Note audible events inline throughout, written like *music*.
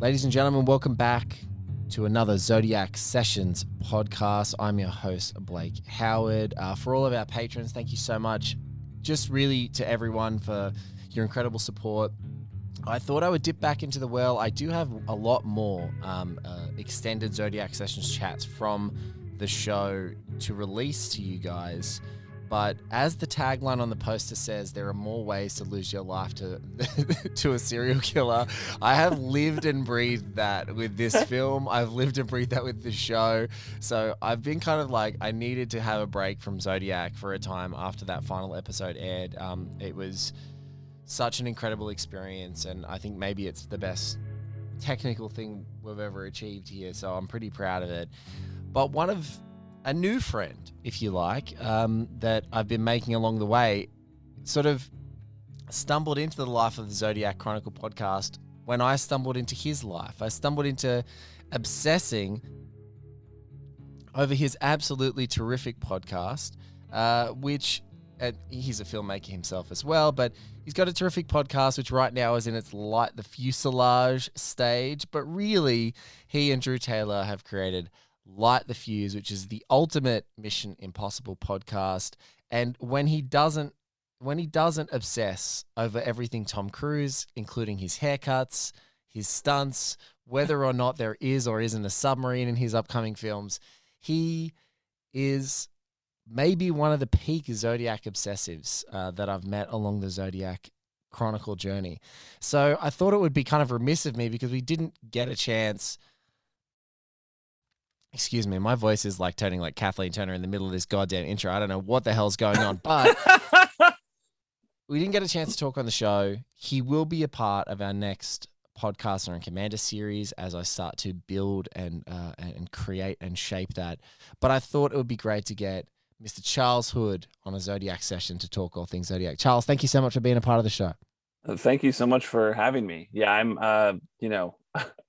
Ladies and gentlemen, welcome back to another Zodiac Sessions podcast. I'm your host, Blake Howard. Uh, for all of our patrons, thank you so much. Just really to everyone for your incredible support. I thought I would dip back into the well. I do have a lot more um, uh, extended Zodiac Sessions chats from the show to release to you guys. But as the tagline on the poster says, there are more ways to lose your life to *laughs* to a serial killer. I have lived and breathed that with this *laughs* film. I've lived and breathed that with the show. So I've been kind of like I needed to have a break from Zodiac for a time after that final episode aired. Um, it was such an incredible experience, and I think maybe it's the best technical thing we've ever achieved here. So I'm pretty proud of it. But one of a new friend, if you like, um, that I've been making along the way, sort of stumbled into the Life of the Zodiac Chronicle podcast when I stumbled into his life. I stumbled into obsessing over his absolutely terrific podcast, uh, which he's a filmmaker himself as well, but he's got a terrific podcast, which right now is in its light the fuselage stage. But really, he and Drew Taylor have created Light the Fuse, which is the ultimate Mission Impossible podcast. And when he doesn't when he doesn't obsess over everything Tom Cruise, including his haircuts, his stunts, whether or not there is or isn't a submarine in his upcoming films, he is maybe one of the peak Zodiac obsessives uh, that I've met along the Zodiac Chronicle journey. So I thought it would be kind of remiss of me because we didn't get a chance Excuse me, my voice is like turning like Kathleen Turner in the middle of this goddamn intro. I don't know what the hell's going on, but *laughs* we didn't get a chance to talk on the show. He will be a part of our next podcaster and commander series as I start to build and uh, and create and shape that. But I thought it would be great to get Mr. Charles Hood on a Zodiac session to talk all things Zodiac. Charles, thank you so much for being a part of the show. Thank you so much for having me. Yeah, I'm uh, you know,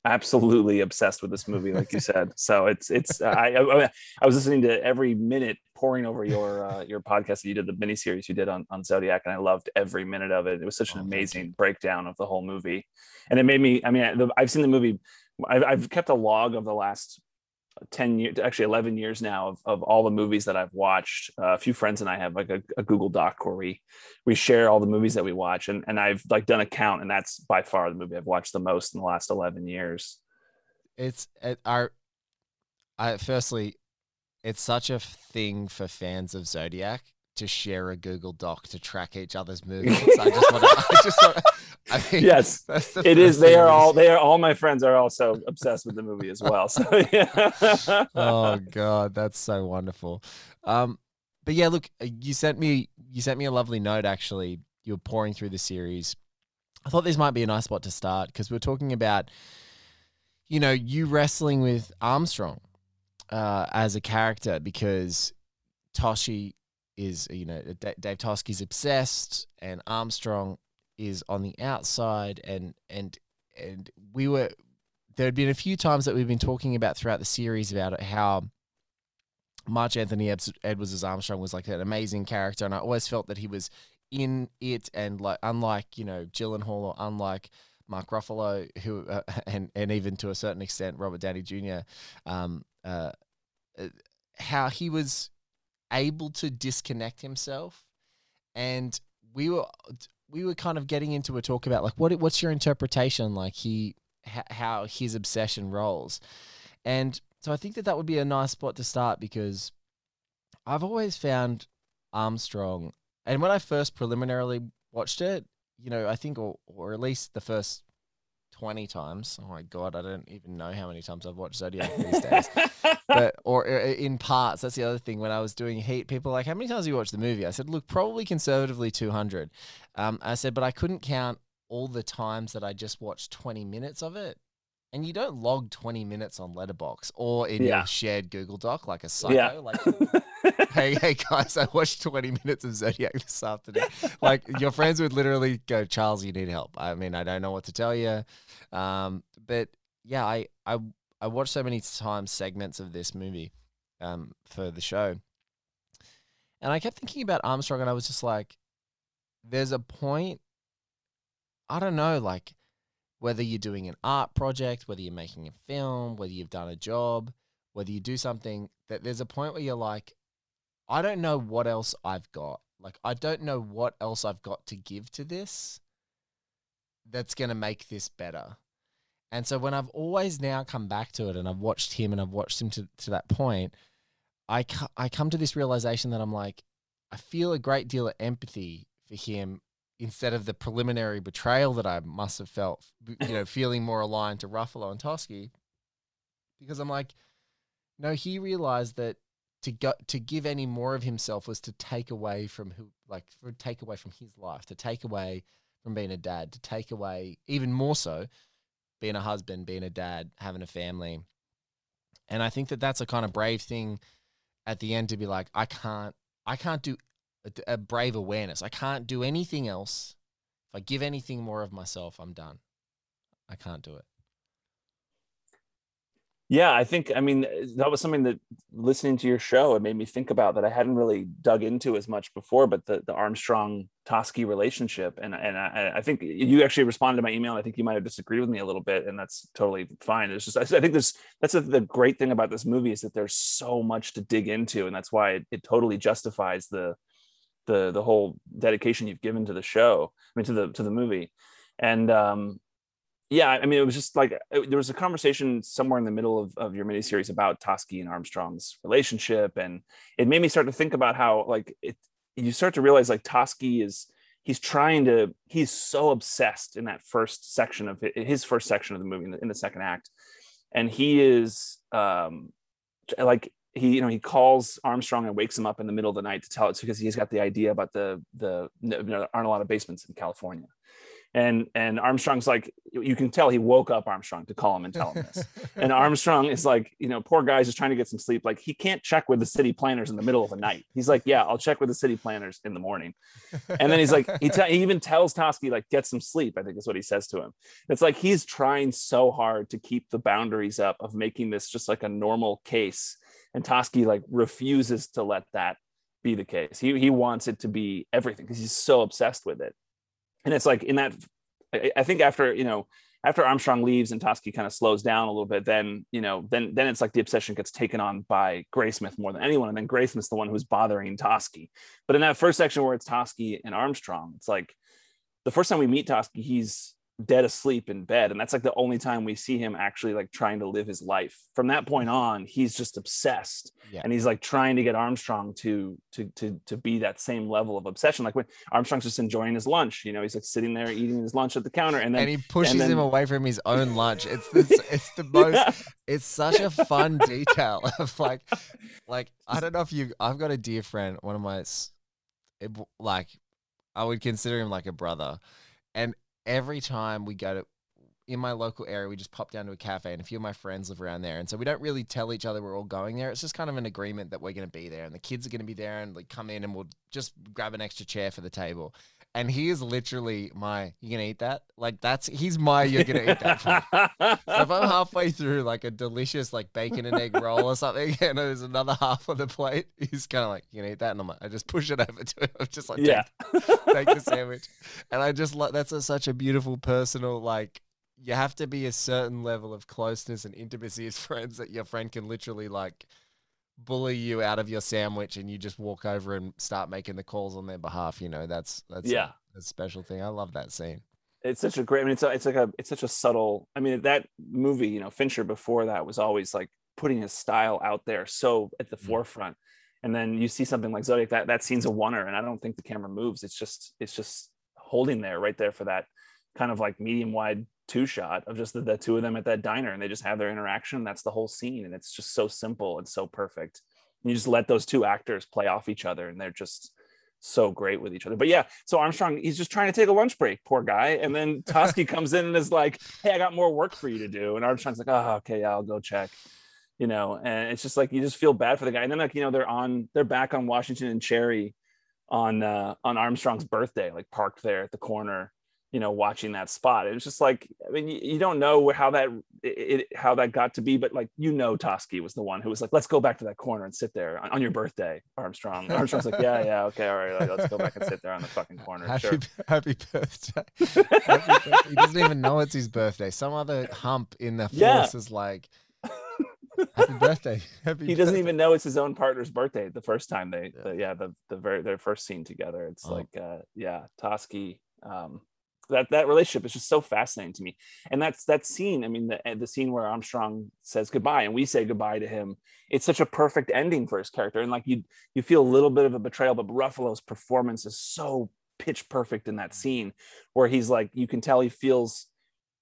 absolutely obsessed with this movie, like you said. So it's it's I, I, I was listening to every minute pouring over your uh, your podcast that you did the mini series you did on on Zodiac, and I loved every minute of it. It was such an oh, amazing breakdown of the whole movie, and it made me. I mean, I've seen the movie. I've, I've kept a log of the last 10 years actually 11 years now of, of all the movies that i've watched. Uh, a few friends and i have like a, a, google doc where we we share all the movies that we watch. And, and i've like done a count and that's by far the movie i've watched the most in the last 11 years. It's it, our i firstly it's such a thing for fans of zodiac to share a Google Doc to track each other's *laughs* movements. I just want to. I just want. I *laughs* mean, yes, *laughs* it is. They are all. They are all. My friends are also obsessed with the movie as well. So yeah. oh God, that's so wonderful. Um, but yeah, look, uh, you sent me. You sent me a lovely note. Actually, you were pouring through the series. I thought this might be a nice spot to start because we we're talking about, you know, you wrestling with Armstrong uh, as a character because Toschi is you know D- Dave Toschi's obsessed and Armstrong is on the outside and and and we were there had been a few times that we've been talking about throughout the series about how much Anthony Edwards Armstrong was like an amazing character and I always felt that he was in it and like unlike you know Gyllenhaal or unlike Mark Ruffalo who uh, *laughs* and and even to a certain extent Robert Downey Jr. Um, uh, uh, how he was able to disconnect himself. And we were we were kind of getting into a talk about like what what's your interpretation like he how his obsession rolls? And so i think that that would be a nice spot to start because i've always found armstrong and when i first preliminarily watched it you know i think or, or at least the first 20 times. Oh my god, I don't even know how many times I've watched Zodiac these days. *laughs* but or uh, in parts, that's the other thing. When I was doing Heat, people were like, "How many times have you watched the movie?" I said, "Look, probably conservatively 200." Um, I said, but I couldn't count all the times that I just watched 20 minutes of it. And you don't log 20 minutes on Letterboxd or in yeah. your shared Google Doc like a psycho. Yeah. Like *laughs* hey, hey guys, I watched 20 minutes of Zodiac this afternoon. Like your friends would literally go, Charles, you need help. I mean, I don't know what to tell you. Um, but yeah, I, I, I watched so many times segments of this movie um, for the show. And I kept thinking about Armstrong and I was just like, there's a point, I don't know, like whether you're doing an art project, whether you're making a film, whether you've done a job, whether you do something, that there's a point where you're like, I don't know what else I've got. Like, I don't know what else I've got to give to this that's going to make this better. And so when I've always now come back to it and I've watched him and I've watched him to, to that point, I, I come to this realization that I'm like, I feel a great deal of empathy for him instead of the preliminary betrayal that I must have felt, you *laughs* know, feeling more aligned to Ruffalo and Toschi. because I'm like, no, he realized that to go to give any more of himself was to take away from who, like, for take away from his life, to take away from being a dad, to take away even more so being a husband, being a dad, having a family, and I think that that's a kind of brave thing at the end to be like, I can't, I can't do a, a brave awareness. I can't do anything else. If I give anything more of myself, I'm done. I can't do it. Yeah, I think I mean that was something that listening to your show it made me think about that I hadn't really dug into as much before. But the the Armstrong Toschi relationship, and and I, I, think you actually responded to my email. I think you might have disagreed with me a little bit, and that's totally fine. It's just I, think there's that's a, the great thing about this movie is that there's so much to dig into, and that's why it, it totally justifies the the the whole dedication you've given to the show. I mean to the to the movie, and um, yeah, I mean, it was just like it, there was a conversation somewhere in the middle of, of your miniseries about Toschi and Armstrong's relationship, and it made me start to think about how like it. You start to realize like Toschi is he's trying to he's so obsessed in that first section of his first section of the movie in the, in the second act, and he is um like he you know he calls Armstrong and wakes him up in the middle of the night to tell it because he's got the idea about the the you know, aren't a lot of basements in California and and Armstrong's like you can tell he woke up Armstrong to call him and tell him this. *laughs* and Armstrong is like, you know, poor guy's just trying to get some sleep. Like he can't check with the city planners in the middle of the night. He's like, yeah, I'll check with the city planners in the morning. And then he's like, he, te- he even tells Toschi like get some sleep. I think is what he says to him. It's like he's trying so hard to keep the boundaries up of making this just like a normal case, and Toschi like refuses to let that be the case. He he wants it to be everything because he's so obsessed with it and it's like in that I, think after you know after Armstrong leaves and Toschi kind of slows down a little bit, then you know, then then it's like the obsession gets taken on by Graysmith more than anyone, and then Graysmith's the one who's bothering Toschi. But in that first section where it's Toschi and Armstrong, it's like the first time we meet Toschi, he's dead asleep in bed and that's like the only time we see him actually like trying to live his life from that point mm-hmm. on he's just obsessed yeah. and he's like trying to get armstrong to to to to be that same level of obsession like when armstrong's just enjoying his lunch you know he's like sitting there eating his lunch at the counter and then and he pushes and then, him away from his own lunch it's *laughs* this, it's the most yeah. it's such a fun detail *laughs* of like like i don't know if you i've got a dear friend one of my it, eh, like i would consider him like a brother and every time we go to in my local area, we just pop down to a cafe, and a few of my friends live around there, and so we don't really tell each other we're all going there. It's just kind of an agreement that we're going to be there, and the kids are going to be there, and like come in, and we'll just grab an extra chair for the table and he is literally my you gonna eat that? Like that's he's my you're gonna eat that so if i'm *laughs* halfway through like a delicious like bacon and egg roll or something *laughs* and there's another half of the plate he's kind of like you gonna eat that? And i'm like i just push it over to him i'm *laughs* just like yeah. take, take the sandwich. And i just like that's a, such a beautiful personal like you have to be a certain level of closeness and intimacy as friends that your friend can literally like bully you out of your sandwich and you just walk over and start making the calls on their behalf. You know, that's that's yeah, a, a special thing. I love that scene. It's such a great. I mean, it's a, it's like a it's such a subtle. I mean, that movie, you know, Fincher before that was always like putting his style out there so at the mm-hmm. forefront. And then you see something like Zodiac that that scene's a oneer, and I don't think the camera moves. It's just it's just holding there right there for that kind of like medium wide two shot of just the, the, two of them at that diner and they just have their interaction. That's the whole scene. And it's just so simple and so perfect. And you just let those two actors play off each other and they're just so great with each other. But yeah, so Armstrong, he's just trying to take a lunch break, poor guy. And then *laughs* Toschi comes in and is like, Hey, I got more work for you to do. And Armstrong's like, Oh, okay, yeah, I'll go check. You know, and it's just like you just feel bad for the guy. And then like, you know, they're on they're back on Washington and Cherry on uh on Armstrong's birthday, like parked there at the corner you know, watching that spot. It was just like, I mean, you, you don't know how that it, how that got to be, but like you know, toschi was the one who was like, "Let's go back to that corner and sit there on, on your birthday, Armstrong." Armstrong's like, "Yeah, yeah, okay, all right, let's go back and sit there on the fucking *laughs* corner." Happy, sure. happy birthday. *laughs* happy birthday. He doesn't even know it's his birthday. Some other hump in the force Yeah. is like, "Happy birthday." *laughs* Happy he doesn't birthday." even know it's his own partner's birthday the first time they Yeah. the, yeah the the very their first scene together it's Oh. like uh yeah toschi um that that relationship is just so fascinating to me and that's that scene i mean the the scene where armstrong says goodbye and we say goodbye to him it's such a perfect ending for his character and like you you feel a little bit of a betrayal but ruffalo's performance is so pitch perfect in that scene where he's like you can tell he feels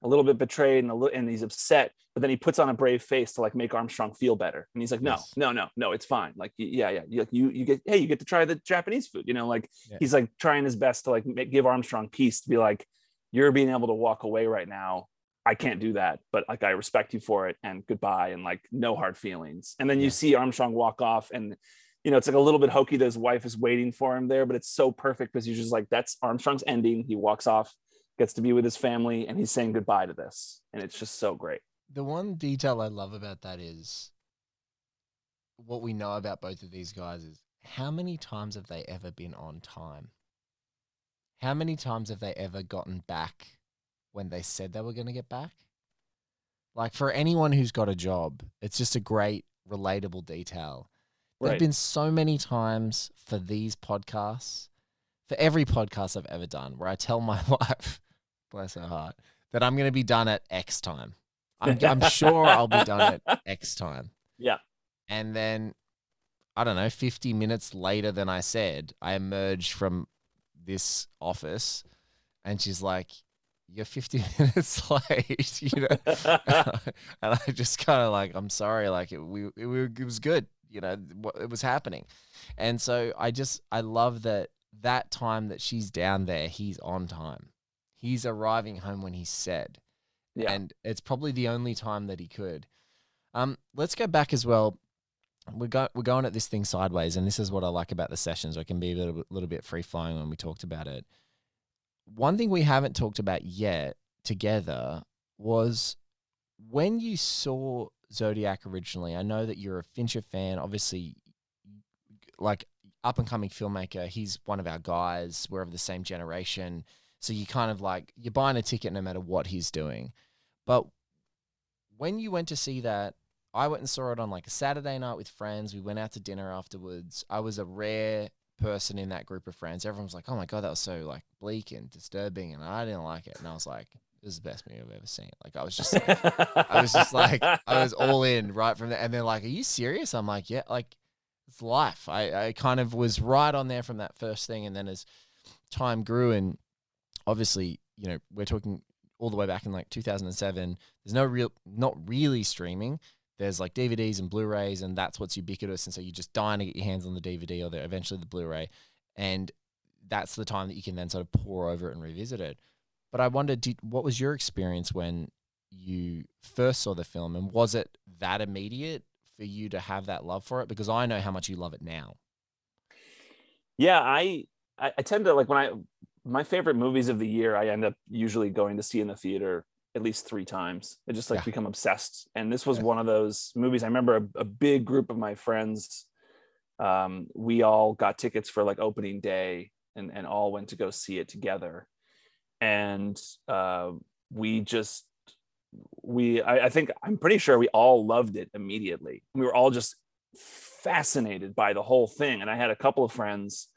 a little bit betrayed and a little and he's upset but then he puts on a brave face to like make armstrong feel better and he's like no Yes. no no no it's fine like yeah yeah you, like you you get hey you get to try the japanese food you know like Yeah. he's like trying his best to like make, give armstrong peace to be like you're being able to walk away right now. I can't do that but like i respect you for it and goodbye and like no hard feelings. And then you see armstrong walk off and you know it's like a little bit hokey that his wife is waiting for him there but it's so perfect because you're just like that's armstrong's ending. He walks off gets to be with his family and he's saying goodbye to this. And it's just so great. The one detail I love about that is what we know about both of these guys is how many times have they ever been on time? How many times have they ever gotten back when they said they were going to get back? Like for anyone who's got a job, it's just a great relatable detail. There have been so many times for these podcasts, for every podcast I've ever done, where I tell my *laughs* wife, bless her heart, that I'm going to be done at X time. I'm, I'm sure I'll be done at *laughs* X time. Yeah. And then, I don't know, 50 minutes later than I said, I emerged from this office and she's like, You're 50 *laughs* minutes late, *laughs* you know? *laughs* and I just kind of like, I'm sorry, like it, we, it, it was good, you know, it was happening. And so I just, I love that that time that she's down there, he's on time. He's arriving home when he said yeah and it's probably the only time that he could. Um, let's go back as well. We're go- we're going at this thing sideways, and this is what I like about the sessions. I can be a little little bit free flowing when we talked about it. One thing we haven't talked about yet together was when you saw Zodiac originally. I know that you're a Fincher fan. Obviously, like up and coming filmmaker. He's one of our guys. We're of the same generation. So you kind of like you're buying a ticket no matter what he's doing. But when you went to see that, I went and saw it on like a Saturday night with friends. We went out to dinner afterwards. I was a rare person in that group of friends. Everyone was like, "Oh my god, that was so like bleak and disturbing," and I didn't like it. And I was like, "This is the best movie I've ever seen." Like I was just like, I was just like, I was all in right from there. And they're like, "Are you serious?" I'm like, "Yeah." Like it's life. I I kind of was right on there from that first thing, and then as time grew, and obviously, you know, we're talking all the way back in like 2007. There's no real, not really streaming. There's like DVDs and Blu-rays, and that's what's ubiquitous. And so you're just dying to get your hands on the DVD or the, eventually the Blu-ray, and that's the time that you can then sort of pour over it and revisit it. But I wonder, did, what was your experience when you first saw the film, and was it that immediate for you to have that love for it? Because I know how much you love it now. yeah I, I i tend to like when i my favorite movies of the year i end up usually going to see in the theater at least three times. I just like Yeah. become obsessed. And this was Yeah. one of those movies. I remember a, a big group of my friends um, we all got tickets for like opening day and, and all went to go see it together. And uh, we just we I, I think i'm pretty sure we all loved it immediately. We were all just fascinated by the whole thing. And i had a couple of friends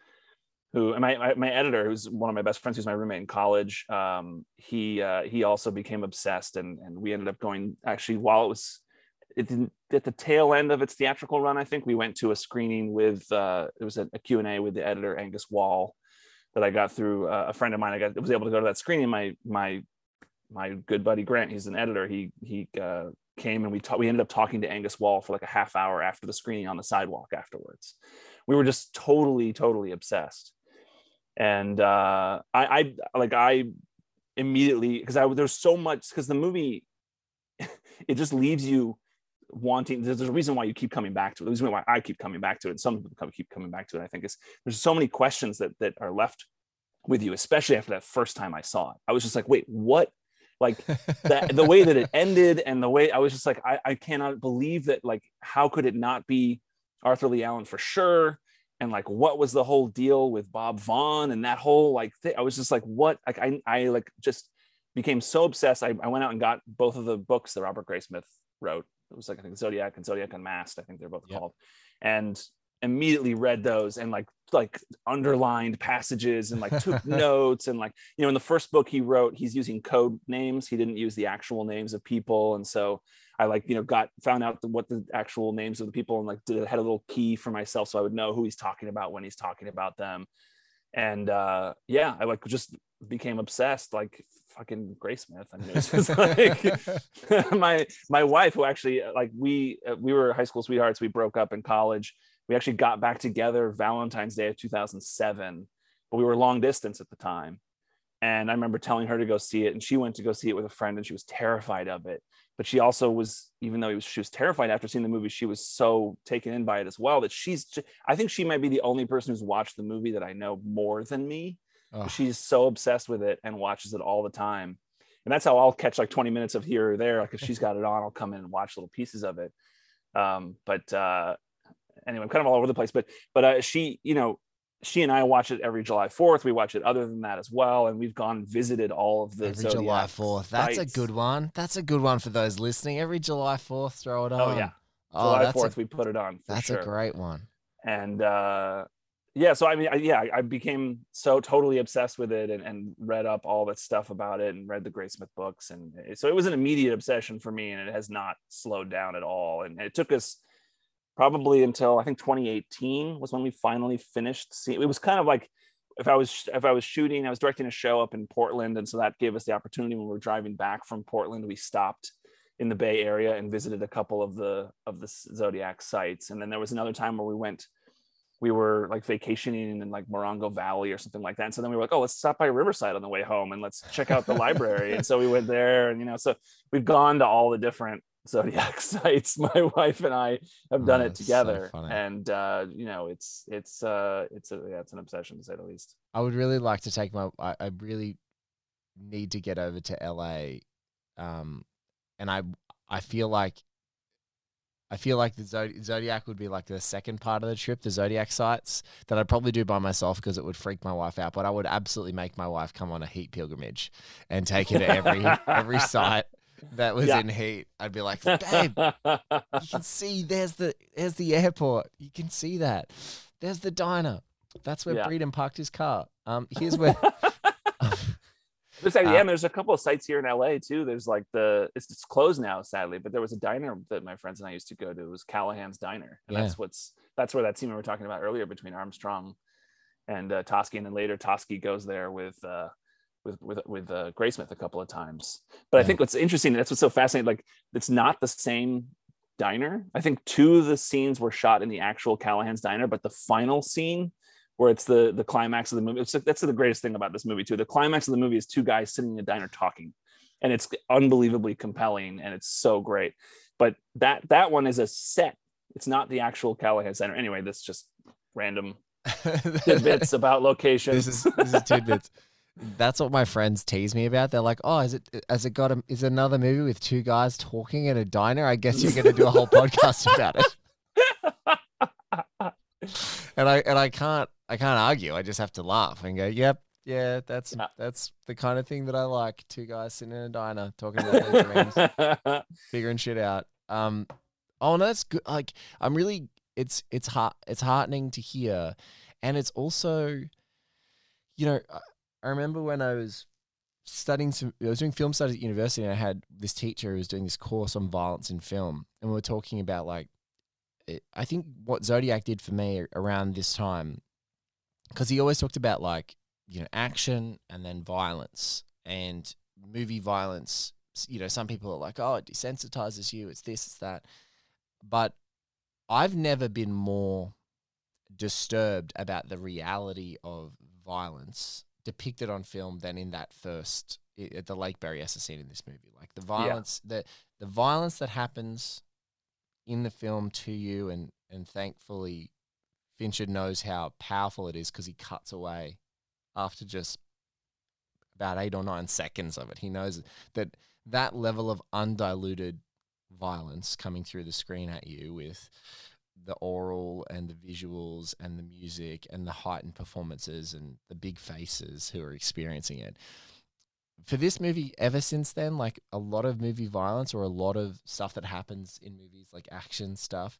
who and my, my editor who's one of my best friends who's my roommate in college um he uh he also became obsessed and and we ended up going actually while it was it at the tail end of its theatrical run i think we went to a screening with uh it was a, a q&a with the editor angus wall that i got through uh, a friend of mine i got was able to go to that screening. My my my good buddy grant he's an editor he he uh came and we talked we ended up talking to angus wall for like a half hour after the screening on the sidewalk afterwards. We were just totally totally obsessed and uh i i like i immediately because i there's so much because the movie *laughs* it just leaves you wanting there's, there's a reason why you keep coming back to it. The reason why I keep coming back to it, and some people keep coming back to it, I think is there's so many questions that that are left with you, especially after that first time I saw it. I was just like, wait, what? Like that, *laughs* the way that it ended and the way I was just like, I, I cannot believe that. Like, how could it not be Arthur Lee Allen for sure? And like, what was the whole deal with Bob Vaughn and that whole like thing? I was just like, what? Like, I, I like just became so obsessed. I, I went out and got both of the books that Robert Graysmith wrote. It was like I think Zodiac and Zodiac Unmasked. I think they're both yep. called. And immediately read those and like like underlined passages and like took *laughs* notes and like you know in the first book he wrote he's using code names he didn't use the actual names of people and so i like you know got found out the, what the actual names of the people and like did, had a little key for myself so i would know who he's talking about when he's talking about them and uh yeah i like just became obsessed like fucking Graysmith. I mean, it was just *laughs* *laughs* like *laughs* my my wife, who actually like we uh, we were high school sweethearts. We broke up in college, we actually got back together Valentine's Day of 2007, but we were long distance at the time. And I remember telling her to go see it, and she went to go see it with a friend, and she was terrified of it. But she also was, even though was, she was terrified after seeing the movie, she was so taken in by it as well that she's. I think she might be the only person who's watched the movie that I know more than me. Oh. She's so obsessed with it and watches it all the time, and that's how I'll catch like 20 minutes of here or there. Like if she's got it on, I'll come in and watch little pieces of it. Um, but uh, anyway, I'm kind of all over the place, but but uh, she, you know, she and I watch it every July 4th. We watch it other than that as well, and we've gone and visited all of the every Zodiac July 4th. That's sites. a good one. That's a good one for those listening. Every July 4th, throw it oh, on. Oh yeah, oh, July 4th, a, we put it on. that's sure. a great one. And uh, yeah, so I mean, I, yeah, I became so totally obsessed with it and, and read up all that stuff about it and read the Graysmith books, and so it was an immediate obsession for me, and it has not slowed down at all. And it took us probably until I think 2018 was when we finally finished. Seeing, it was kind of like if I was if I was shooting, I was directing a show up in Portland, and so that gave us the opportunity when we were driving back from Portland. We stopped in the Bay Area and visited a couple of the of the Zodiac sites, and then there was another time where we went. We were like vacationing in like Morongo Valley or something like that. And so then we were like, oh, let's stop by Riverside on the way home and let's check out the library. and so we went there, and you know, so we've gone to all the different zodiac *laughs* sites. My wife and i have done oh, it together. so and uh you know it's it's uh it's a yeah, it's an obsession to say the least. I would really like to take my i, I really need to get over to la um and i i feel like I feel like the Zodiac would be like the second part of the trip, the Zodiac sites that I'd probably do by myself because it would freak my wife out. But I would absolutely make my wife come on a heat pilgrimage and take her to every every *laughs* site that was yeah. in heat, I'd be like, babe, *laughs* you can see there's the there's the airport. You can see that. There's the diner. That's where yeah. Breedan parked his car. Um, here's where. *laughs* There's yeah, there's a couple of sites here in LA too. There's like the it's, it's closed now, sadly, but there was a diner that my friends and I used to go to. It was Callahan's Diner, and yeah. that's what's that's where that scene we were talking about earlier between Armstrong and uh, Toschi, and then later Toschi goes there with uh, with with with uh, Graysmith a couple of times. But yeah. I think what's interesting, that's what's so fascinating. Like it's not the same diner. I think two of the scenes were shot in the actual Callahan's diner, but the final scene where it's the the climax of the movie. It's, that's the greatest thing about this movie too. The climax of the movie is two guys sitting in a diner talking, and it's unbelievably compelling and it's so great. But that that one is a set. It's not the actual Callahan's diner. Anyway, this just random *laughs* tidbits about locations. This is this is tidbits. *laughs* That's what my friends tease me about. They're like, "Oh, is it? Has it got a? Is another movie with two guys talking in a diner? I guess you're going to do a whole *laughs* podcast about it." and I and I can't I can't argue. I just have to laugh and go, "Yep, yeah, that's yeah. that's the kind of thing that I like. Two guys sitting in a diner talking about their dreams, *laughs* figuring shit out." Um, oh, no, that's good. Like, I'm really it's it's heart it's heartening to hear, and it's also, you know. I remember when I was studying some, I was doing film studies at university, and I had this teacher who was doing this course on violence in film, and we were talking about like, it, I think what Zodiac did for me around this time, because he always talked about like, you know, action and then violence and movie violence. You know, some people are like, oh, it desensitizes you, it's this, it's that, but I've never been more disturbed about the reality of violence depicted on film than in that first at the Lake Berryessa scene in this movie. Like the violence, yeah. the the violence that happens in the film to you, and and thankfully Fincher knows how powerful it is because he cuts away after just about eight or nine seconds of it. He knows that that level of undiluted violence coming through the screen at you with the aural and the visuals and the music and the heightened performances and the big faces who are experiencing it. For this movie, ever since then, like a lot of movie violence or a lot of stuff that happens in movies, like action stuff,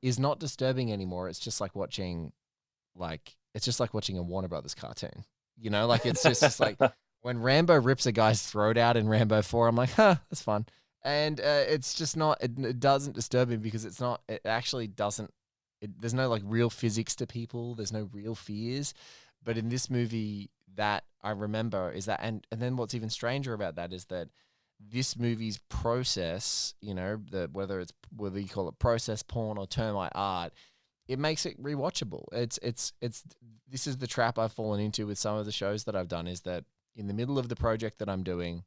is not disturbing anymore. It's just like watching, like, it's just like watching a Warner Brothers cartoon. You know, like it's just, just like *laughs* when Rambo rips a guy's throat out in Rambo 4, I'm like, huh, that's fun and uh, it's just not it, it, doesn't disturb me because it's not it actually doesn't it, there's no like real physics to people there's no real fears but in this movie that i remember is that and and then what's even stranger about that is that this movie's process you know the whether it's whether you call it process porn or termite art it makes it rewatchable. It's it's it's this is the trap i've fallen into with some of the shows that i've done is that in the middle of the project that i'm doing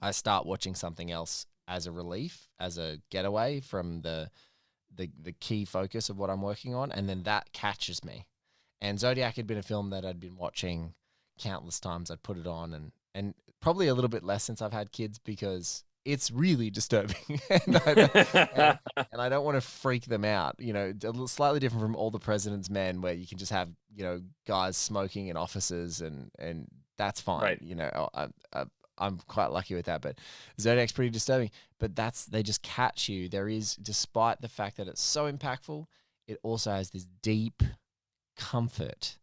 I start watching something else as a relief, as a getaway from the the the key focus of what I'm working on, and then that catches me. And Zodiac had been a film that I'd been watching countless times. I'd put it on, and and probably a little bit less since I've had kids because it's really *laughs* disturbing, and, I and, and, I don't *laughs* want to freak them out. You know, slightly different from all the President's Men, where you can just have you know guys smoking in offices, and and that's fine. Right. You know, I, I, I'm quite lucky with that. But Zodiac's pretty disturbing. But that's they just catch you. There is, despite the fact that it's so impactful, it also has this deep comfort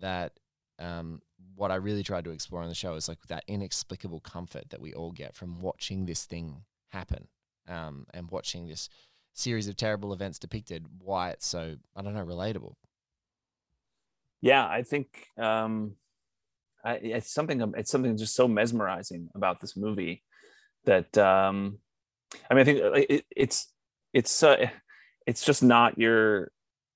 that um, what I really tried to explore on the show is like that inexplicable comfort that we all get from watching this thing happen um, and watching this series of terrible events depicted. Why it's so I don't know relatable. Yeah, I think um, I, it's something it's something just so mesmerizing about this movie that um i mean i think uh, it, it's it's uh, it's just not your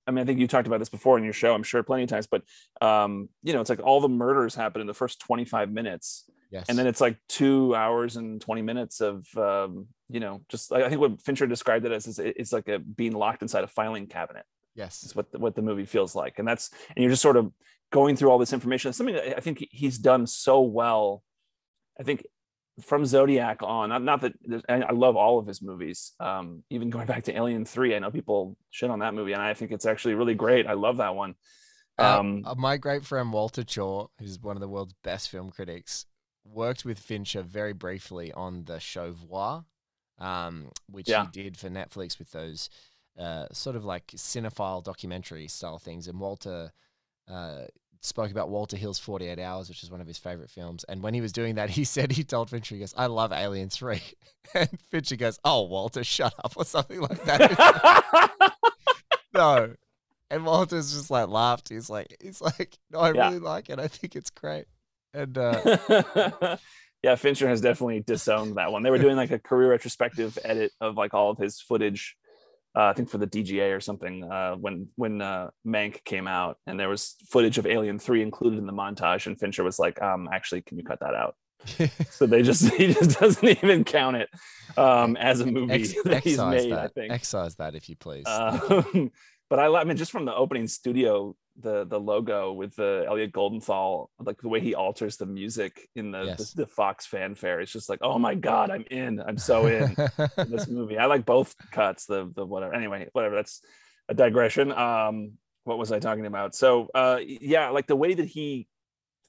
i mean i think you talked about this before in your show i'm sure plenty of times but um you know it's like all the murders happen in the first 25 minutes. Yes. and then it's like two hours and 20 minutes of um you know just i think what fincher described it as is it's like a being locked inside a filing cabinet yes. is what the, what the movie feels like. And that's and you're just sort of going through all this information. It's something I think he's done so well. I think from Zodiac on, not, not that I love all of his movies. Um, even going back to Alien Three, I know people shit on that movie, and I think it's actually really great. I love that one. Um, uh, my great friend Walter Chaw, who's one of the world's best film critics, worked with Fincher very briefly on the show Voir, um, which yeah. he did for Netflix with those uh, sort of like cinephile documentary style things. And Walter uh, spoke about Walter Hill's 48 Hours, which is one of his favorite films. And when he was doing that, *laughs* he said he told Fincher, he goes, I love Alien 3. *laughs* And Fincher goes, Oh, Walter, shut up, or something like that. *laughs* no. And Walter's just like laughed. He's like, he's like, no, I yeah. really like it. I think it's great. And uh, yeah, Fincher has definitely disowned that one. They were doing like a career retrospective edit of like all of his footage uh, I think for the DGA or something uh, when when uh, Mank came out and there was footage of Alien Three included in the montage, and Fincher was like, um, "Actually, can you cut that out?" *laughs* so they just *laughs* he just doesn't even count it um, as a movie Ex- *laughs* that he's made. That. I think excise that if you please. Um, but I, I mean, just from the opening studio the the logo with the Elliot Goldenthal, like the way he alters the music in the, yes. the, the Fox fanfare. It's just like, oh my god, I'm in. I'm so in this *laughs* movie. I like both cuts. The the whatever. Anyway, whatever. That's a digression. Um, what was I talking about? So uh, yeah, like the way that he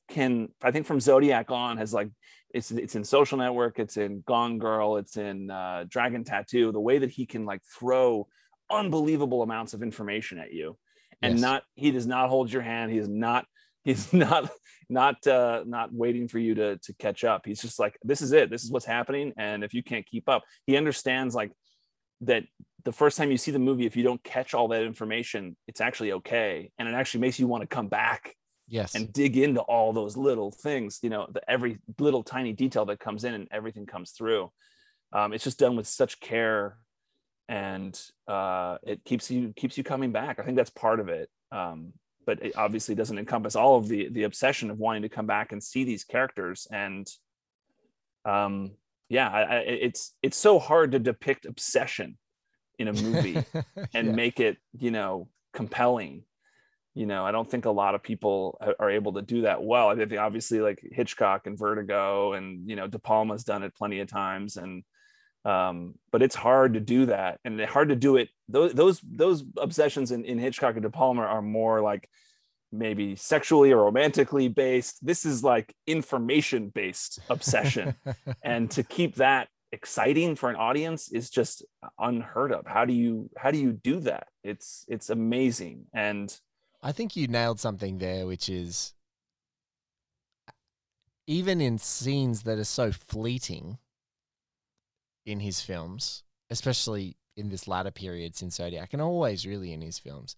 can, I think from Zodiac on has like it's it's in Social Network, it's in Gone Girl, it's in uh, Dragon Tattoo. The way that he can like throw unbelievable amounts of information at you and yes. not he does not hold your hand. He is not *laughs* he's not not uh not waiting for you to to catch up. He's just like this is it. This is what's happening. And if you can't keep up he understands like that the first time you see the movie if you don't catch all that information it's actually okay. And it actually makes you want to come back yes. and dig into all those little things you know the every little tiny detail that comes in and everything comes through. Um, it's just done with such care and uh, it keeps you keeps you coming back. I think that's part of it. Um, but it obviously doesn't encompass all of the the obsession of wanting to come back and see these characters. And um, yeah, I, I, it's it's so hard to depict obsession in a movie *laughs* and yeah. make it you know compelling. you know i don't think a lot of people are able to do that well i think obviously like hitchcock and vertigo and you know de palma's done it plenty of times and um, but it's hard to do that and hard to do it those those those obsessions in, in hitchcock and de palma are more like maybe sexually or romantically based. This is like information based obsession. *laughs* And to keep that exciting for an audience is just unheard of. How do you how do you do that? It's it's amazing. And I think you nailed something there, which is even in scenes that are so fleeting in his films, especially in this latter period since Zodiac, and always really in his films,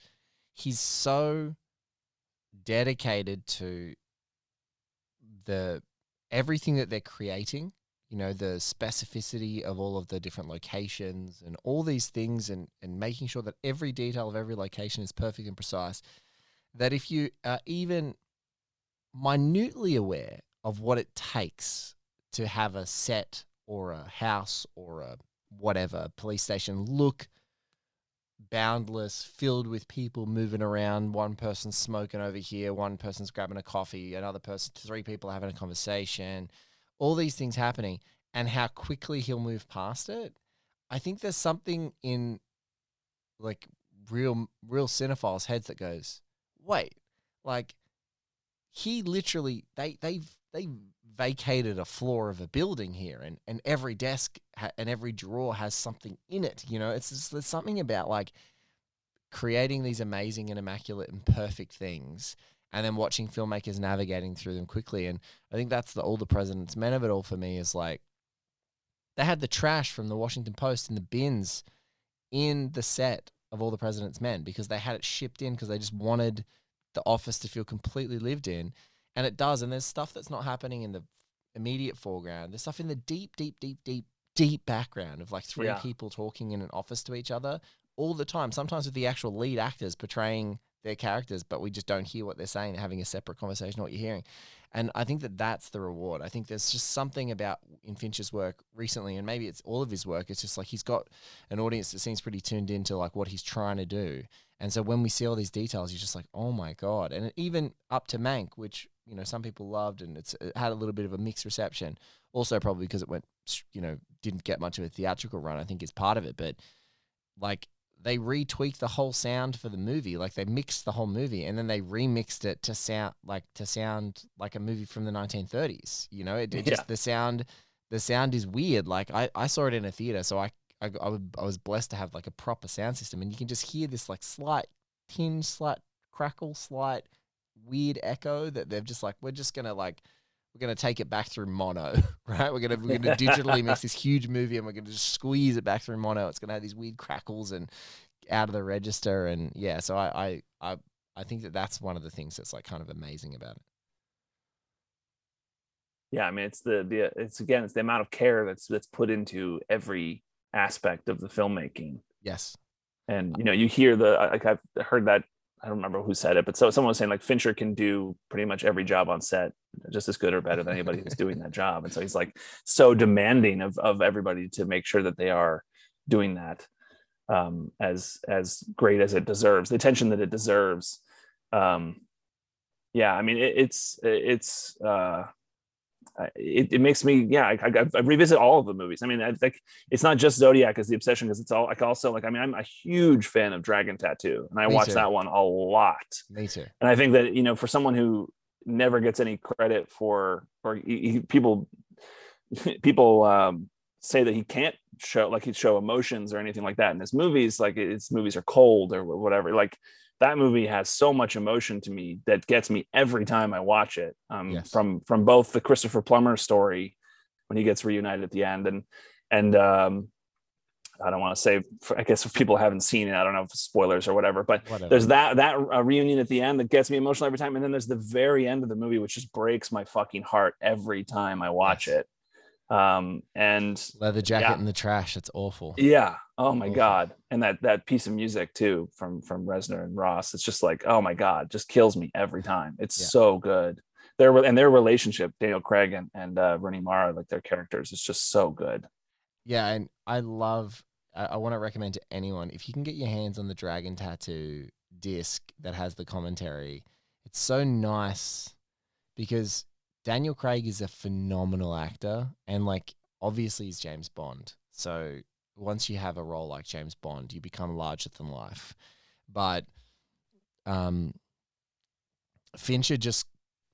he's so dedicated to the everything that they're creating you know the specificity of all of the different locations and all these things and and making sure that every detail of every location is perfect and precise that if you are even minutely aware of what it takes to have a set or a house or a whatever police station look boundless, filled with people moving around. One person's smoking over here, one person's grabbing a coffee, another person, three people having a conversation, all these things happening, and how quickly he'll move past it. I think there's something in like real real cinephiles' heads that goes, wait, like he literally they they they vacated a floor of a building here and and every desk ha- and every drawer has something in it you know? It's just, there's something about like creating these amazing and immaculate and perfect things and then watching filmmakers navigating through them quickly and i think that's the all the president's men of it all for me is like they had the trash from the washington post in the bins in the set of all the president's men because they had it shipped in because they just wanted the office to feel completely lived in and it does and there's stuff that's not happening in the immediate foreground there's stuff in the deep deep deep deep deep background of like three yeah. people talking in an office to each other all the time sometimes with the actual lead actors portraying their characters but we just don't hear what they're saying they're having a separate conversation what you're hearing and I think that that's the reward. I think there's just something about in Fincher's work recently, and maybe it's all of his work. It's just like he's got an audience that seems pretty tuned into like what he's trying to do. And so when we see all these details, you're just like, oh my god! And even up to Mank, which you know some people loved, and it's it had a little bit of a mixed reception. Also, probably because it went, you know, didn't get much of a theatrical run. I think is part of it, but like they retweaked the whole sound for the movie. Like they mixed the whole movie and then they remixed it to sound like to sound like a movie from the 1930s. You know, it, it yeah. just the sound the sound is weird. Like I, I saw it in a theater, so I, I I was blessed to have like a proper sound system, and you can just hear this like slight tinge, slight crackle, slight weird echo that they've just like we're just gonna like we're gonna take it back through mono, *laughs* right? We're gonna we're gonna digitally mix this huge movie and we're gonna just squeeze it back through mono. It's gonna have these weird crackles and out of the register, and yeah. So I I I, I think that that's one of the things that's like kind of amazing about it. Yeah, I mean it's the the it's again it's the amount of care that's that's put into every aspect of the filmmaking. Yes, and you know you hear the like I've heard that I don't remember who said it, but so someone was saying like Fincher can do pretty much every job on set just as good or better than anybody who's doing that job. And so he's like so demanding of of everybody to make sure that they are doing that um, as as great as it deserves, the attention that it deserves. Um, yeah, I mean it, it's it's uh, it, it makes me yeah I, I, I, revisit all of the movies. I mean i think it's not just zodiac as the obsession because it's all like also like i mean i'm a huge fan of dragon tattoo and i me watch too. that one a lot. Me too. And i think that you know for someone who never gets any credit for or he, he, people *laughs* people um, say that he can't show like he'd show emotions or anything like that in his movies like his movies are cold or whatever like that movie has so much emotion to me that gets me every time I watch it. Um, yes. From from both the Christopher Plummer story when he gets reunited at the end, and and um, I don't want to say. I guess if people haven't seen it, I don't know if spoilers or whatever. But whatever. there's that that uh, reunion at the end that gets me emotional every time, and then there's the very end of the movie, which just breaks my fucking heart every time I watch yes. it um and leather jacket yeah. in the trash it's awful yeah oh my awful. god and that that piece of music too from from Reznor and Ross it's just like oh my god just kills me every time it's yeah. so good their and their relationship Daniel Craig and and uh, Rooney Mara like their characters is just so good yeah and I love I, I want to recommend to anyone if you can get your hands on the dragon tattoo disc that has the commentary. It's so nice because Daniel Craig is a phenomenal actor and like obviously he's James Bond. So once you have a role like James Bond, you become larger than life. But um Fincher just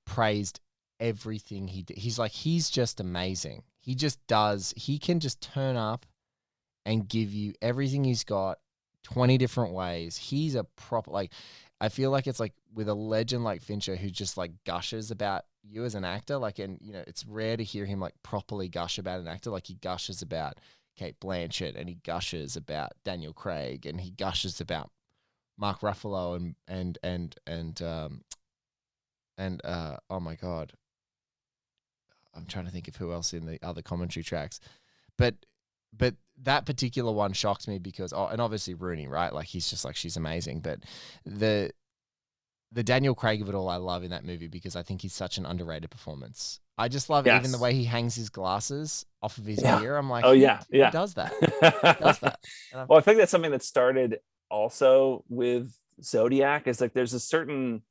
praised everything he did. He's like he's just amazing. He just does. He can just turn up and give you everything he's got 20 different ways. He's a proper like I feel like it's like with a legend like Fincher who just like gushes about you as an actor like and you know it's rare to hear him like properly gush about an actor. Like he gushes about Cate Blanchett and he gushes about Daniel Craig and he gushes about Mark Ruffalo and and and and um and uh oh my god. I'm trying to think of who else in the other commentary tracks. But but that particular one shocks me because oh and obviously Rooney right? Like he's just like she's amazing. But the the Daniel Craig of it all I love in that movie because I think he's such an underrated performance. I just love Yes. even the way he hangs his glasses off of his Yeah. ear. I'm like, Oh, yeah, yeah. does that? *laughs* Does that? Well, I think that's something that started also with Zodiac. Is like there's a certain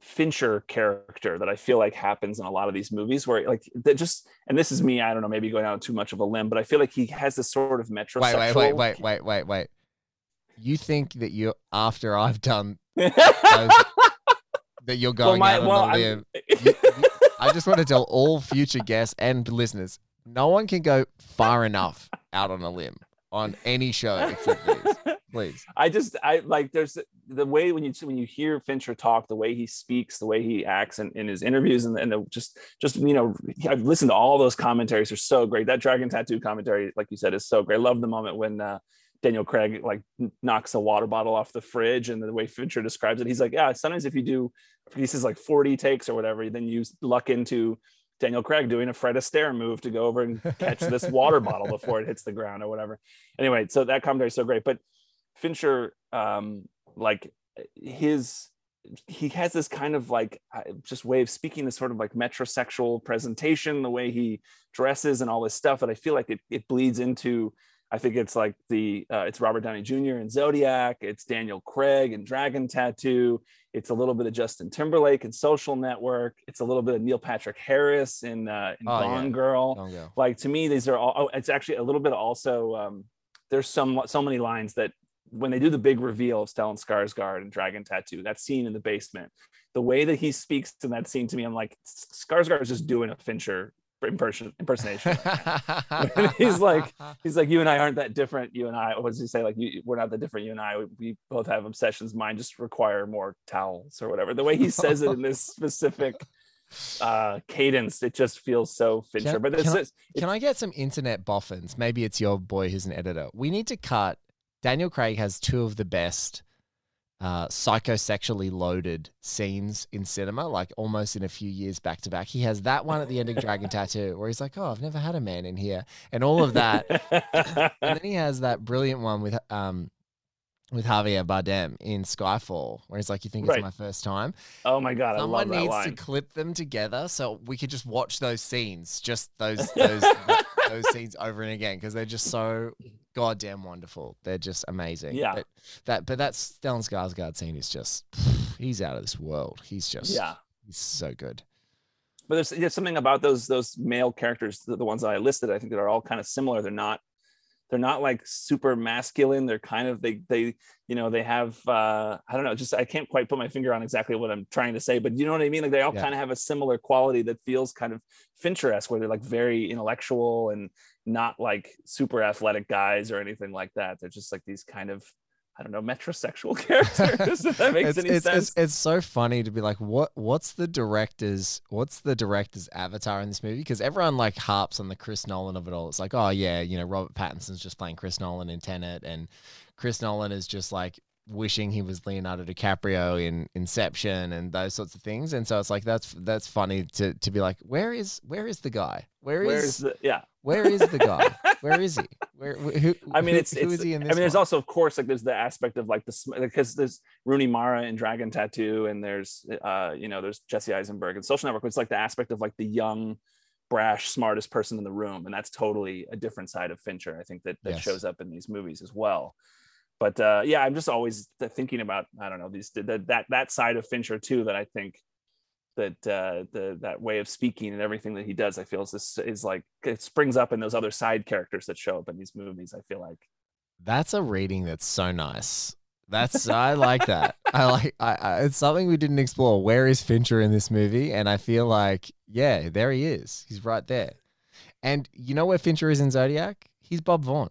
Fincher character that I feel like happens in a lot of these movies where like that just and this is me, I don't know, maybe going out too much of a limb, but I feel like he has this sort of metrosexual. Wait, wait, wait, wait, wait, wait, wait. You think that you after I've done *laughs* that you're going well, my, out on well, limb. *laughs* I just want to tell all future guests and listeners, no one can go far enough out on a limb on any show except these. Please. *laughs* I just I like there's the way when you when you hear Fincher talk, the way he speaks, the way he acts in, in his interviews, and, and the, just just you know I've listened to all those commentaries. They're so great. That dragon tattoo commentary, like you said, is so great. I love the moment when uh, Daniel Craig like knocks a water bottle off the fridge, and the way Fincher describes it, he's like, yeah, sometimes if you do, he says like 40 takes or whatever, then you luck into Daniel Craig doing a Fred Astaire move to go over and catch this *laughs* water bottle before it hits the ground or whatever. Anyway, so that commentary is so great, but Fincher, um, like his, he has this kind of like just way of speaking, this sort of like metrosexual presentation, the way he dresses and all this stuff that I feel like it, it bleeds into. I think it's like the uh, it's Robert Downey Jr. in Zodiac, it's Daniel Craig in Dragon Tattoo, it's a little bit of Justin Timberlake in Social Network, it's a little bit of Neil Patrick Harris in uh, in Oh, yeah. Gone Girl Don't go. like to me these are all oh, it's actually a little bit also um there's some so many lines that when they do the big reveal of Stellan Skarsgård and Dragon Tattoo that scene in the basement the way that he speaks in that scene to me I'm like Skarsgård is just doing a Fincher imperson- impersonation *laughs* *laughs* He's like- he's like you and I aren't that different you and I what does he say like you, we're not that different you and I we, we both have obsessions mine just require more towels or whatever the way he says it in this *laughs* specific uh cadence it just feels so Fincher Can- but it's, can I- Can I get some internet boffins? Maybe it's your boy who's an editor. We need to cut. Daniel Craig has two of the best uh, psychosexually loaded scenes in cinema, like almost in a few years back to back. He has that one at the end of Dragon *laughs* Tattoo where he's like, "Oh, I've never had a man in here," and all of that. *laughs* and then he has that brilliant one with um with Javier Bardem in Skyfall, where he's like, "You think Right. it's my first time?" oh my god, I Someone love that needs line. to clip them together so we could just watch those scenes, just those *laughs* those those scenes over and again because they're just so goddamn wonderful. They're just amazing. Yeah. But that but that Stellan Skarsgård scene is just *sighs* he's out of this world. He's just yeah, he's so good. but there's, there's something about those those male characters, the, the ones that I listed. I think that are all kind of similar. They're not they're not like super masculine. They're kind of they they you know they have uh I don't know. Just I can't quite put my finger on exactly what I'm trying to say, but you know what I mean. Like they all Yeah. kind of have a similar quality that feels kind of Fincher-esque, where they're like very intellectual and not like super athletic guys or anything like that. They're just like these kind of I don't know metrosexual *laughs* characters. if that makes it's, any it's, sense. It's, it's so funny to be like, what what's the director's what's the director's avatar in this movie? Because everyone like harps on the Chris Nolan of it all. It's like, oh yeah, you know, Robert Pattinson's just playing Chris Nolan in Tenet, and Chris Nolan is just like wishing he was Leonardo DiCaprio in Inception and those sorts of things. And so it's like that's that's funny to to be like, where is where is the guy? Where is Where's the yeah? where is the guy? *laughs* Where is he? Where who? I mean, who- it's who it's. is he in I this? mean, there's one? also, of course, like there's the aspect of like the because there's Rooney Mara in Dragon Tattoo, and there's uh you know there's Jesse Eisenberg in Social Network. It's like the aspect of like the young, brash, smartest person in the room, and that's totally a different side of Fincher. I think that that Yes. shows up in these movies as well. But uh, yeah, I'm just always thinking about I don't know these that that that side of Fincher too that I think that uh, the that way of speaking and everything that he does I feel is this is like it springs up in those other side characters that show up in these movies. I feel like that's a reading that's so nice. That's I like that. I like I, I, it's something we didn't explore. Where is Fincher in this movie? And I feel like yeah, there he is. He's right there. And you know where Fincher is in Zodiac? He's Bob Vaughn.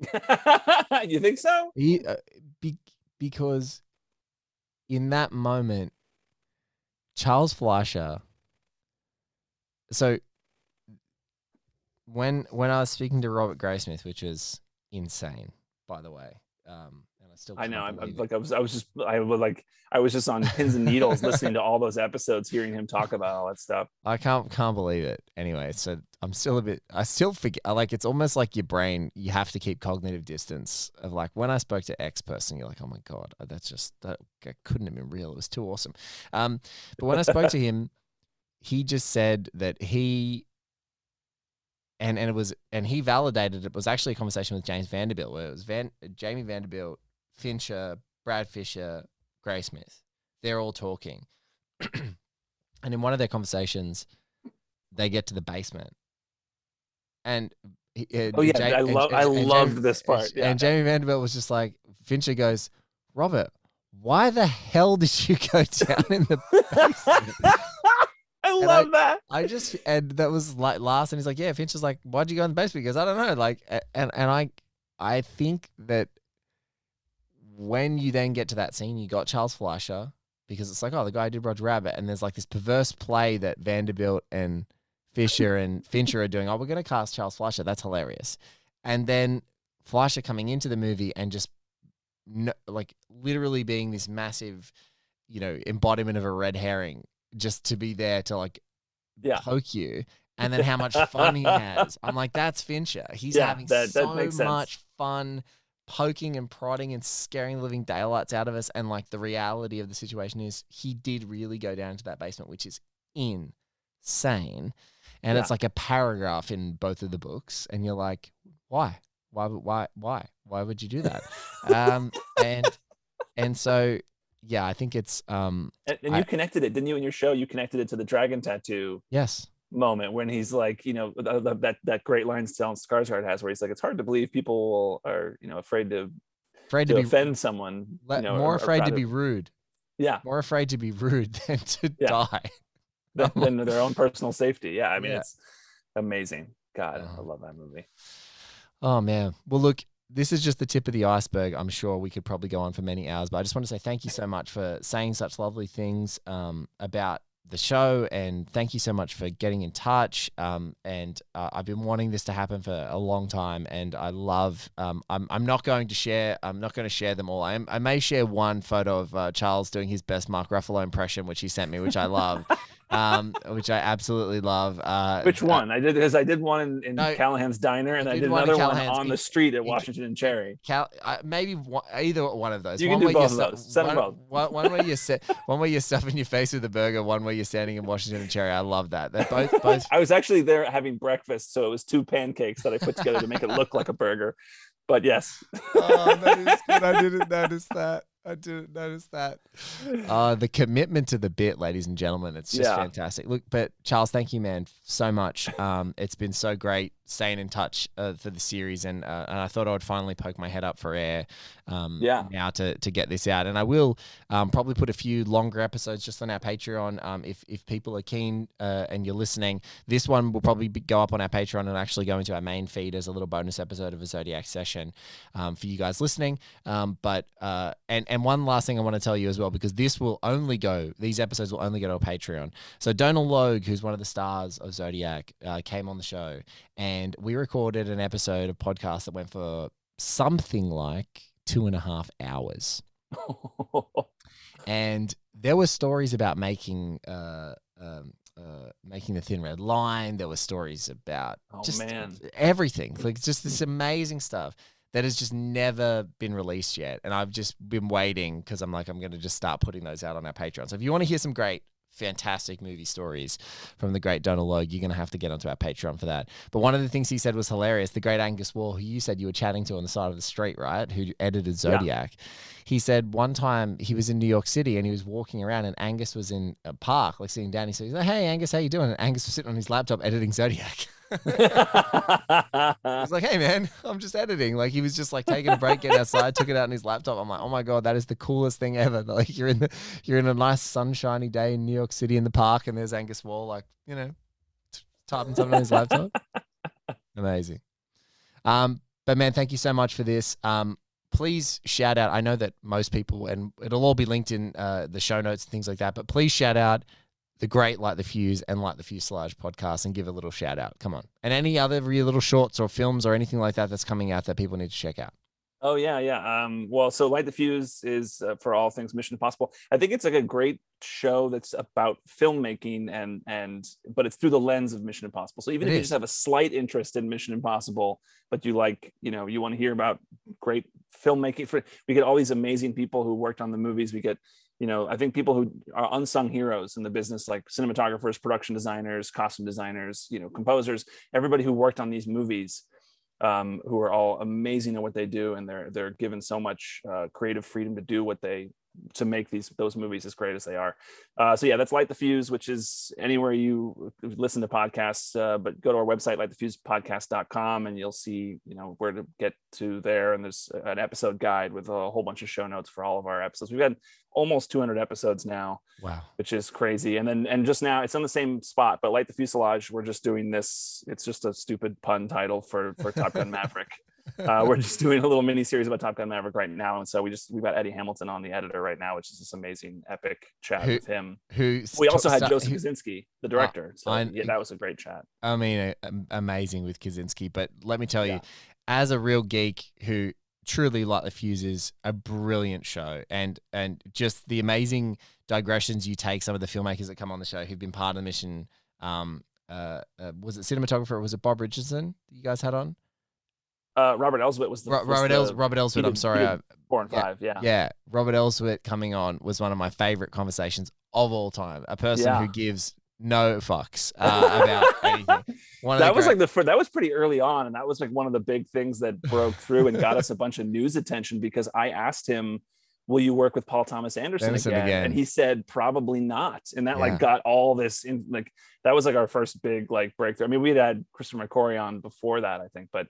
*laughs* you think so? He uh, be, because in that moment, Charles Fleischer. So when when I was speaking to Robert Graysmith, which was insane, by the way, um, still I know. I'm, I'm like I was I was just I was like I was just on pins and needles listening to all those episodes, hearing him talk about all that stuff. I can't can't believe it. Anyway, so I'm still a bit. I still forget. Like it's almost like your brain. You have to keep cognitive distance of like when I spoke to X person, you're like, oh my god, uh, that's just that, that couldn't have been real. It was too awesome. Um, but when I spoke to him, he just said that he and and it was and he validated it was actually a conversation with James Vanderbilt where it was Van Jamie Vanderbilt Fincher, Brad Fischer, Gray Smith. They're all talking. *clears throat* and in one of their conversations, they get to the basement. And uh, oh yeah, I love I loved Jamie, this part. Yeah. And Jamie Vanderbilt was just like Fincher goes, Robert, why the hell did you go *laughs* down in the basement? *laughs* I love I, that. I just and that was like last, and he's like, "Yeah." Fincher's like, "Why'd you go in the basement?" Because I don't know. Like, and and I I think that when you then get to that scene, you got Charles Fleischer because it's like, oh, the guy did Roger Rabbit, and there's like this perverse play that Vanderbilt and Fischer and *laughs* Fincher are doing. Oh, we're gonna cast Charles Fleischer. That's hilarious. And then Fleischer coming into the movie and just no, like literally being this massive, you know, embodiment of a red herring, just to be there to like yeah. poke you. And then how much fun he *laughs* has. I'm like, that's Fincher. He's yeah, having that, that so much fun poking and prodding and scaring the living daylights out of us. And like the reality of the situation is he did really go down to that basement, which is insane. And yeah. it's like a paragraph in both of the books. And you're like, why? Why, why, why, why would you do that? *laughs* um, and, and so, yeah, I think it's, um, and, and you I, connected it, didn't you? In your show, you connected it to the dragon tattoo. Yes moment when he's like, you know, that that great line Stellan Skarsgård has, where he's like, it's hard to believe people are, you know, afraid to afraid to, to be, offend someone, let, you know, more or, afraid or to be rude. Yeah, more afraid to be rude *laughs* than to yeah. die. than, *laughs* than, their own personal safety. Yeah, I mean, yeah. it's amazing. God, I love that movie. Oh man. Well, look, this is just the tip of the iceberg. I'm sure we could probably go on for many hours, but I just want to say thank you so much for saying such lovely things um, about the show and thank you so much for getting in touch. Um, and uh, i've been wanting this to happen for a long time and i love um, I'm, I'm not going to share i'm not going to share them all. I, am, I may share one photo of uh, charles doing his best mark ruffalo impression which he sent me which i love *laughs* um, which I absolutely love. Uh, which uh, one? I did because I did one in, in no, Callahan's Diner, and I did, another one on the street at Washington and Cherry. Cal, uh, maybe one, either one of those. You one can do both of those. Send one, both. One, one where you set, *laughs* one where you're stuffing your face with a burger, one where you're standing in Washington and Cherry. I love that. They're both *laughs* both. I was actually there having breakfast, so it was two pancakes that I put together to make it look like a burger. But yes. oh, that is *laughs* good. I didn't notice that. I didn't notice that. Uh, the commitment to the bit, ladies and gentlemen, it's just yeah. fantastic. Look, but Charles, thank you, man, so much. Um, it's been so great staying in touch uh, for the series, and uh, and I thought I would finally poke my head up for air. Um, yeah. Now to to get this out, and I will um, probably put a few longer episodes just on our Patreon. Um, if if people are keen uh, and you're listening, this one will probably be, go up on our Patreon and actually go into our main feed as a little bonus episode of a Zodiac session um, for you guys listening. Um, but uh, and and one last thing I want to tell you as well, because this will only go, these episodes will only go to our Patreon. So Donal Logue, who's one of the stars of Zodiac, uh, came on the show and we recorded an episode of podcast that went for something like two and a half hours. and there were stories about making uh, um, uh, making the thin red line. There were stories about oh, just man. everything, like *laughs* just this amazing stuff that has just never been released yet. And I've just been waiting because I'm like, I'm going to just start putting those out on our Patreon. So if you want to hear some great fantastic movie stories from the great Donal Logue. You're going to have to get onto our Patreon for that. But one of the things he said was hilarious. The great Angus Wall, who you said you were chatting to on the side of the street, right? Who edited Zodiac. Yeah. He said one time he was in New York City and he was walking around and Angus was in a park, like sitting down. He said, "Hey, Angus, how you doing?" And Angus was sitting on his laptop editing Zodiac. *laughs* *laughs* I was like, "Hey, man, I'm just editing." Like he was just like taking a break, getting outside, took it out on his laptop. I'm like, "Oh my god, that is the coolest thing ever!" *laughs* Like you're in the you're in a nice sunshiny day in New York City in the park, and there's Angus Wall, like you know, typing something on his laptop. *laughs* Amazing. Um, but man, thank you so much for this. Um, please shout out. I know that most people, and it'll all be linked in uh, the show notes and things like that. But please shout out the great Light the Fuse and Light the Fuselage podcast and give a little shout out. Come on. And any other real little shorts or films or anything like that that's coming out that people need to check out. Oh yeah, yeah. Um, well, so Light the Fuse is uh, for all things Mission Impossible. I think it's like a great show that's about filmmaking and and but it's through the lens of Mission Impossible. So even it if is. you just have a slight interest in Mission Impossible, but you like, you know, you want to hear about great filmmaking for we get all these amazing people who worked on the movies. We get you know, I think people who are unsung heroes in the business, like cinematographers, production designers, costume designers, you know, composers, everybody who worked on these movies, um, who are all amazing at what they do, and they're they're given so much uh, creative freedom to do what they to make these those movies as great as they are. Uh, so yeah, that's Light the Fuse, which is anywhere you listen to podcasts. Uh, but go to our website, lightthefusepodcast.com, and you'll see you know where to get to there. And there's an episode guide with a whole bunch of show notes for all of our episodes. We've had almost 200 episodes now. Wow, which is crazy. And then and just now it's on the same spot, but Light the Fuselage. We're just doing this. It's just a stupid pun title for for Top Gun Maverick. *laughs* Uh, we're just doing a little mini series about Top Gun Maverick right now, and so we just we've got Eddie Hamilton on the editor right now, which is this amazing epic chat who, with him. Who we also had Joseph Kosinski, the director. So I, yeah, that was a great chat. I mean, amazing with Kosinski. But let me tell you, as a real geek who truly Light the Fuse is a brilliant show, and and just the amazing digressions you take. Some of the filmmakers that come on the show who've been part of the mission. Um, uh, uh, was it cinematographer? Was it Bob Richardson that you guys had on? Uh, Robert Elswit was the Ro- Robert, Els- Robert Elswit. I'm sorry, I, four and yeah, five. Yeah, yeah. Robert Elswit coming on was one of my favorite conversations of all time. A person yeah. who gives no fucks uh, about *laughs* anything. That was great- like the that was pretty early on, and that was like one of the big things that broke through and got us a bunch of news attention because I asked him will you work with Paul Thomas Anderson, Anderson again? again? And he said probably not. And that yeah. like got all this in like that was like our first big like breakthrough. I mean, we had had Christopher McQuarrie on before that, I think, but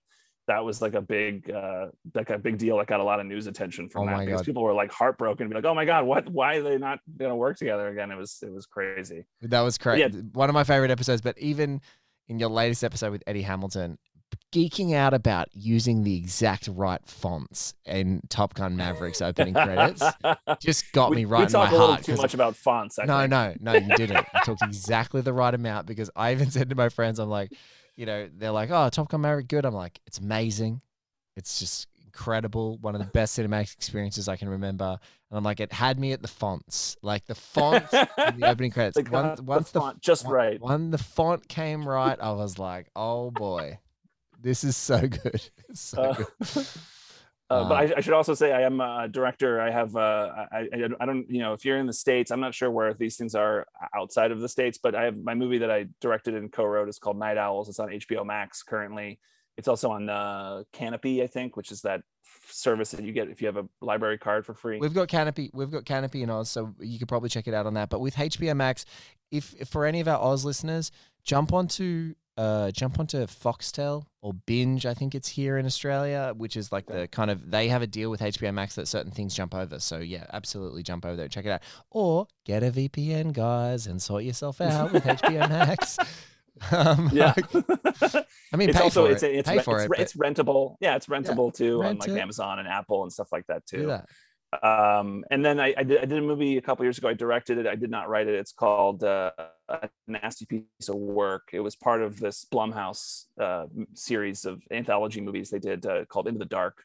that was like a big uh like a big deal that got a lot of news attention from oh that because God. people were like heartbroken be like oh my god what why are they not gonna work together again it was it was crazy that was crazy yeah. one of my favorite episodes but even in your latest episode with eddie hamilton geeking out about using the exact right fonts in Top Gun Mavericks opening credits *laughs* just got we, me right we in my heart. Too much about fonts. I no, think. no, no, you didn't. You talked exactly the right amount because I even said to my friends, I'm like, you know, they're like, oh, Top Gun Maverick, good. I'm like, it's amazing. It's just incredible. One of the best cinematic experiences I can remember. And I'm like, it had me at the fonts, like the font in the opening *laughs* credits. the, once, once the, font just right. When the font came right, I was like, oh boy, this is so good. *laughs* It's so uh, good. *laughs* Uh, but I, I, should also say I am a director. I have uh, I, I, don't you know if you're in the states, I'm not sure where these things are outside of the states. But I have my movie that I directed and co-wrote is called Night Owls. It's on HBO Max currently. It's also on uh, Kanopy, I think, which is that service that you get if you have a library card for free. We've got Kanopy, We've got Kanopy in Oz, so you could probably check it out on that. But with HBO Max, if, if for any of our Oz listeners, jump onto uh, jump onto Foxtel or Binge, I think it's here in Australia, which is like the kind of they have a deal with HBO Max that certain things jump over. So yeah, absolutely jump over there and check it out. Or get a VPN, guys, and sort yourself out with *laughs* HBO Max. *laughs* Um, yeah, like, I mean, it's also it's, it. it's, pay it's, for it's, it, it's rentable. Yeah, it's rentable yeah, too rent on like it. Amazon and Apple and stuff like that too. That. Um, and then I, I, did, I did a movie a couple years ago. I directed it. I did not write it. It's called uh, a nasty piece of work. It was part of this Blumhouse uh, series of anthology movies they did uh, called Into the Dark.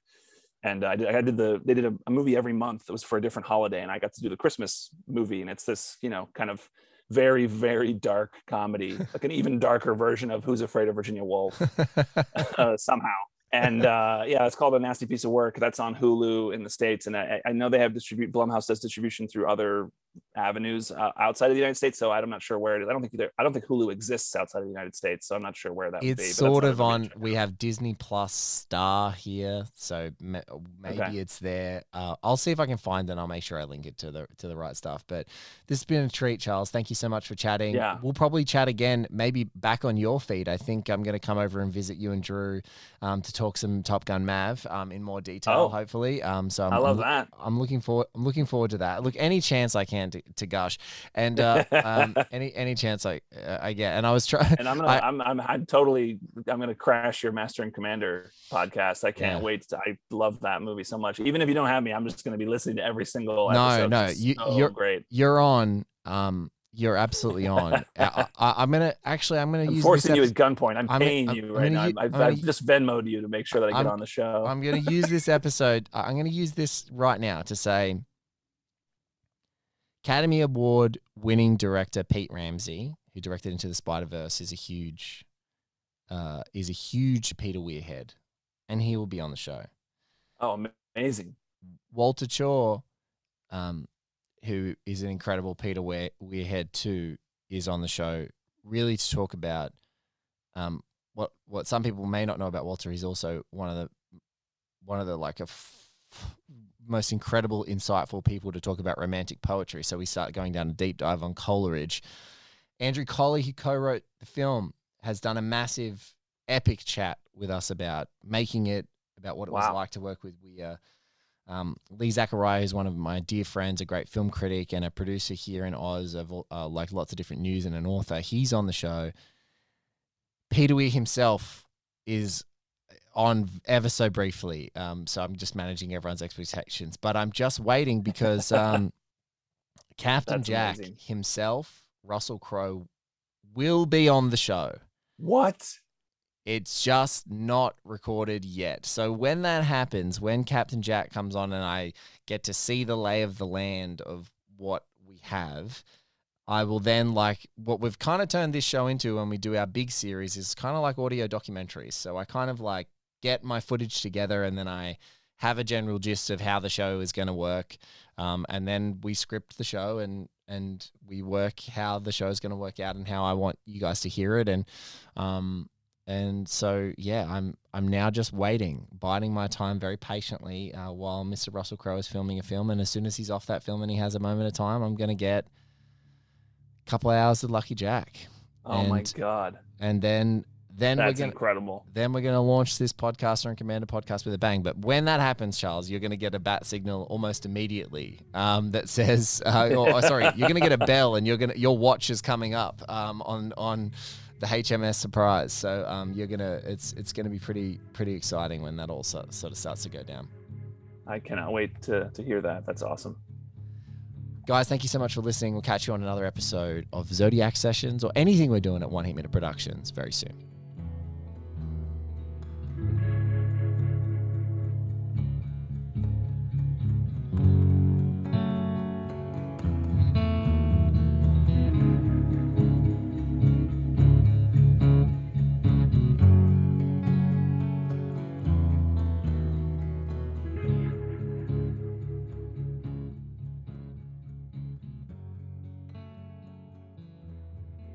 And I did, I did the they did a, a movie every month. It was for a different holiday, and I got to do the Christmas movie. And it's this you know kind of very very dark comedy, like an even darker version of Who's Afraid of Virginia Woolf *laughs* uh, somehow and *laughs* uh, yeah, it's called a nasty piece of work. That's on Hulu in the states, and I, I know they have distribute. Blumhouse does distribution through other avenues uh, outside of the United States. So I'm not sure where it is. I don't think either. I don't think Hulu exists outside of the United States. So I'm not sure where that. would be, It's sort of on. We have Disney Plus Star here, so ma- maybe Okay. it's there. Uh, I'll see if I can find it. and I'll make sure I link it to the to the right stuff. But this has been a treat, Charles. Thank you so much for chatting. Yeah. we'll probably chat again, maybe back on your feed. I think I'm going to come over and visit you and Drew um, to talk some Top Gun Mav um, in more detail, Oh. hopefully. Um, so I'm, I love I'm, that. I'm looking forward. I'm looking forward to that. Look, any chance I can to, to gush, and uh, um, *laughs* any any chance I uh, I get. And I was trying. And I'm gonna, I- am I'm, I'm totally, I'm gonna crash your Master and Commander podcast. I can't Yeah. wait. To, I love that movie so much. Even if you don't have me, I'm just gonna be listening to every single No, episode. no, It's you- so you're- great. You're on. Um, you're absolutely on. *laughs* I, I, I'm gonna actually. I'm gonna I'm use forcing this you at gunpoint. I'm I'm- paying I'm- you right now. I've, I'm I've just Venmoed you to make sure that I get I'm- on the show. I'm gonna use this episode. I'm gonna use this right now to say. Academy Award winning director Pete Ramsey, who directed Into the Spider Verse, is a huge, uh, is a huge Peter Weir head, and he will be on the show. oh, amazing. Walter Chaw, um, who is an incredible Peter Weir, Weirhead too, is on the show really to talk about um, what what some people may not know about Walter. He's also one of the one of the like a f- most incredible, insightful people to talk about romantic poetry. So we start going down a deep dive on Coleridge. Andrew Colley, who co-wrote the film, has done a massive, epic chat with us about making it, about what it was like to work with Weir. Um, Lee Zachariah is one of my dear friends, a great film critic and a producer here in Oz of uh, like lots of different news and an author. He's on the show. Peter Weir himself is on ever so briefly. Um, so I'm just managing everyone's expectations, but I'm just waiting because um, *laughs* Captain That's Jack amazing. himself, Russell Crowe, will be on the show. What? It's just not recorded yet. So when that happens, when Captain Jack comes on and I get to see the lay of the land of what we have, I will then like what we've kind of turned this show into when we do our big series is kind of like audio documentaries. So I kind of like get my footage together and then I have a general gist of how the show is going to work. Um, and then we script the show and and we work how the show is going to work out and how I want you guys to hear it and um and so yeah I'm I'm now just waiting biding my time very patiently uh, while Mr. Russell Crowe is filming a film and as soon as he's off that film and he has a moment of time I'm going to get a couple of hours of Lucky Jack Oh my god, and then then that's we're going to incredible. then we're going to launch this podcaster and commander podcast with a bang. But when that happens, Charles, you're going to get a bat signal almost immediately um, that says, uh, or, or sorry, you're going to get a bell and you're going to your watch is coming up um, on on the HMS Surprise. So um, you're gonna it's it's going to be pretty pretty exciting when that all sort, sort of starts to go down. I cannot wait to to hear that. That's awesome. Guys, thank you so much for listening. We'll catch you on another episode of Zodiac Sessions or anything we're doing at One Heat Minute Productions very soon.